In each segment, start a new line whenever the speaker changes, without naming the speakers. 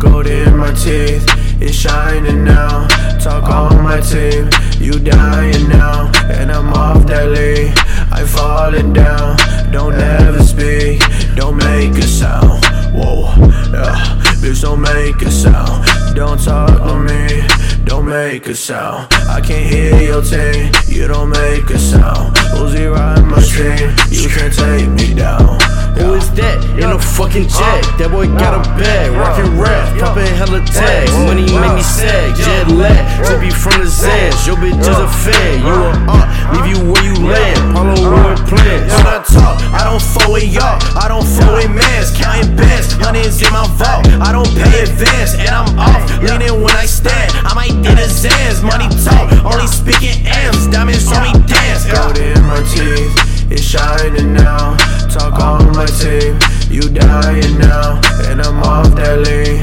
Gold in my teeth, it's shining now. Talk on my team, you dying now. And I'm off that lead, I falling down. Don't ever speak, don't make a sound. Whoa, yeah, bitch, don't make a sound. Don't talk to me, don't make a sound. I can't hear your team, you don't make a sound. Uzi ride my team, you can't take me down. Who is
that in a fucking jet? That boy got a bag, rockin' rap, glad to be from the Zans. Your bitch is a fan. You a up, leave you where you land. Follow world plans. When
I talk, I don't fuck with y'all. I don't fuck with mans. Counting bands, money's in my vault. I don't pay advance, and I'm off. Leaning when I stand. I might get a Zans. Money talk, only speaking M's. Diamonds on me dance. Gold in my teeth, it's shining now. Talk on my team, you dying now. And I'm off that lean.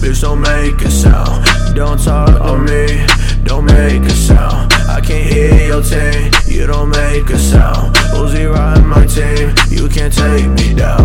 Bitch, don't make a sound. Don't talk on me, don't make a sound. I can't hear your team, you don't make a sound. Uzi riding my team, you can't take me down.